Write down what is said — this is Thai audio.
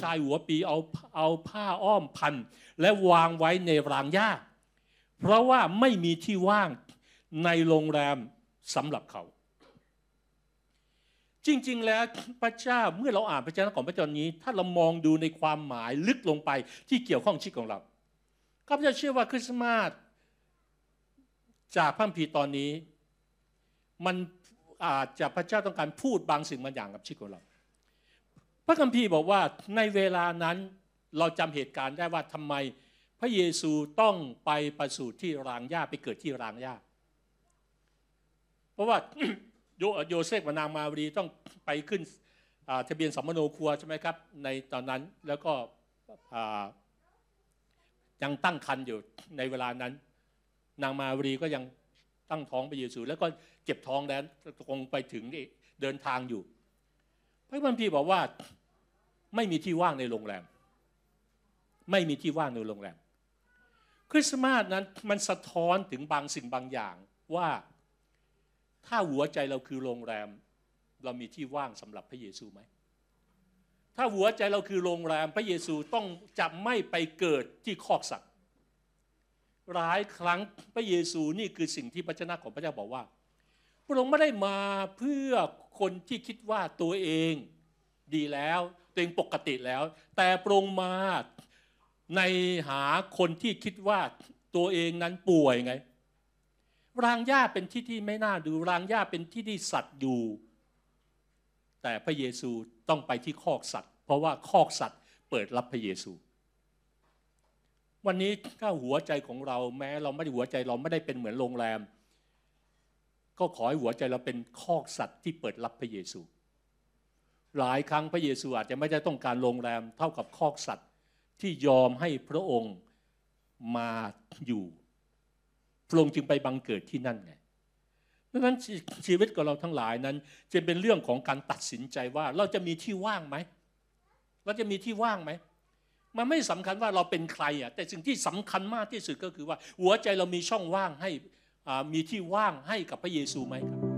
ชายหัวปีเอาเอาผ้าอ้อมพัน และวางไว้ในรางหญ้า เพราะว่าไม่มีที่ว่างในโรงแรมสำหรับเขา จริง ๆ แล้วพระเจ้าเมื่อเราอ่านพระเจ้าของพระเจ้านี้ ถ้าเรามองดูในความหมายลึกลงไปที่เกี่ยวข้องชีวิตของเราข้าพเจ้าเชื่อว่าคริสต์มาสจากพระคัมภีตอนนี้ มันอาจจะพระเจ้าต้องการพูดบางสิ่งบางอย่างกับชีวิตของเรา ระคัมภีร์บอกว่าในเวลานั้นเราจำเหตุการณ์ได้ว่าทำไม พระเยซูต้องไปประสูติที่รางหญ้าไปเกิดที่รางหญ้าเพราะว่าโยโยเซฟกับนางมารีต้องไปขึ้นทะเบียนสมโนครัวใช่ไหมครับ ในตอนนั้นแล้วก็ยังตั้งครรภ์อยู่ในเวลานั้น นางมารีก็ยังตั้งท้องพระเยซู แล้วก็เจ็บท้องแล้วคงไปถึงเดินทางอยู่ พระคัมภีร์บอกว่า ไม่มีที่ว่างในโรงแรม ไม่มีที่ว่างในโรงแรม คริสต์มาสนั้นมันสะท้อนถึงบางสิ่งบางอย่างว่าถ้าหัวใจเราคือโรงแรม เรามีที่ว่างสำหรับพระเยซูไหม ถ้าหัวใจเราคือโรงแรมพระเยซูต้องจะไม่ไปเกิดที่คอกสัตว์หลายครั้งพระเยซูนี่คือสิ่งที่พระเจ้าของพระเจ้าบอกว่าพระองค์ไม่ได้มาเพื่อคนที่คิดว่าตัวเอง ดีแล้ว ตัวเองปกติแล้ว แต่พรงมาในหาคนที่คิดว่าตัวเองนั้นป่วยไง รางหญ้าเป็นที่ที่ไม่น่าดูรางหญ้าเป็นที่ที่สัตว์อยู่ แต่พระเยซูต้องไปที่คอกสัตว์ เพราะว่าคอกสัตว์เปิดรับพระเยซู วันนี้ถ้าหัวใจของเราแม้เราไม่ได้หัวใจเราไม่ได้เป็นเหมือนโรงแรม ก็ขอให้หัวใจเราเป็นคอกสัตว์ที่เปิดรับพระเยซู หลายครั้งพระเยซูอาจจะไม่ได้ต้องการโรงแรมเท่ากับคอกสัตว์ที่ยอมให้พระองค์มาอยู่พระองค์จึงไปบังเกิดที่นั่นไงดังนั้นชีวิตของเราทั้งหลายนั้นจะเป็นเรื่องของการตัดสินใจว่าเราจะมีที่ว่างไหมเราจะมีที่ว่างไหมมันไม่สำคัญว่าเราเป็นใครอะแต่สิ่งที่สำคัญมากที่สุดก็คือว่า หัวใจเรามีช่องว่างให้มีที่ว่างให้กับพระเยซูไหมครับ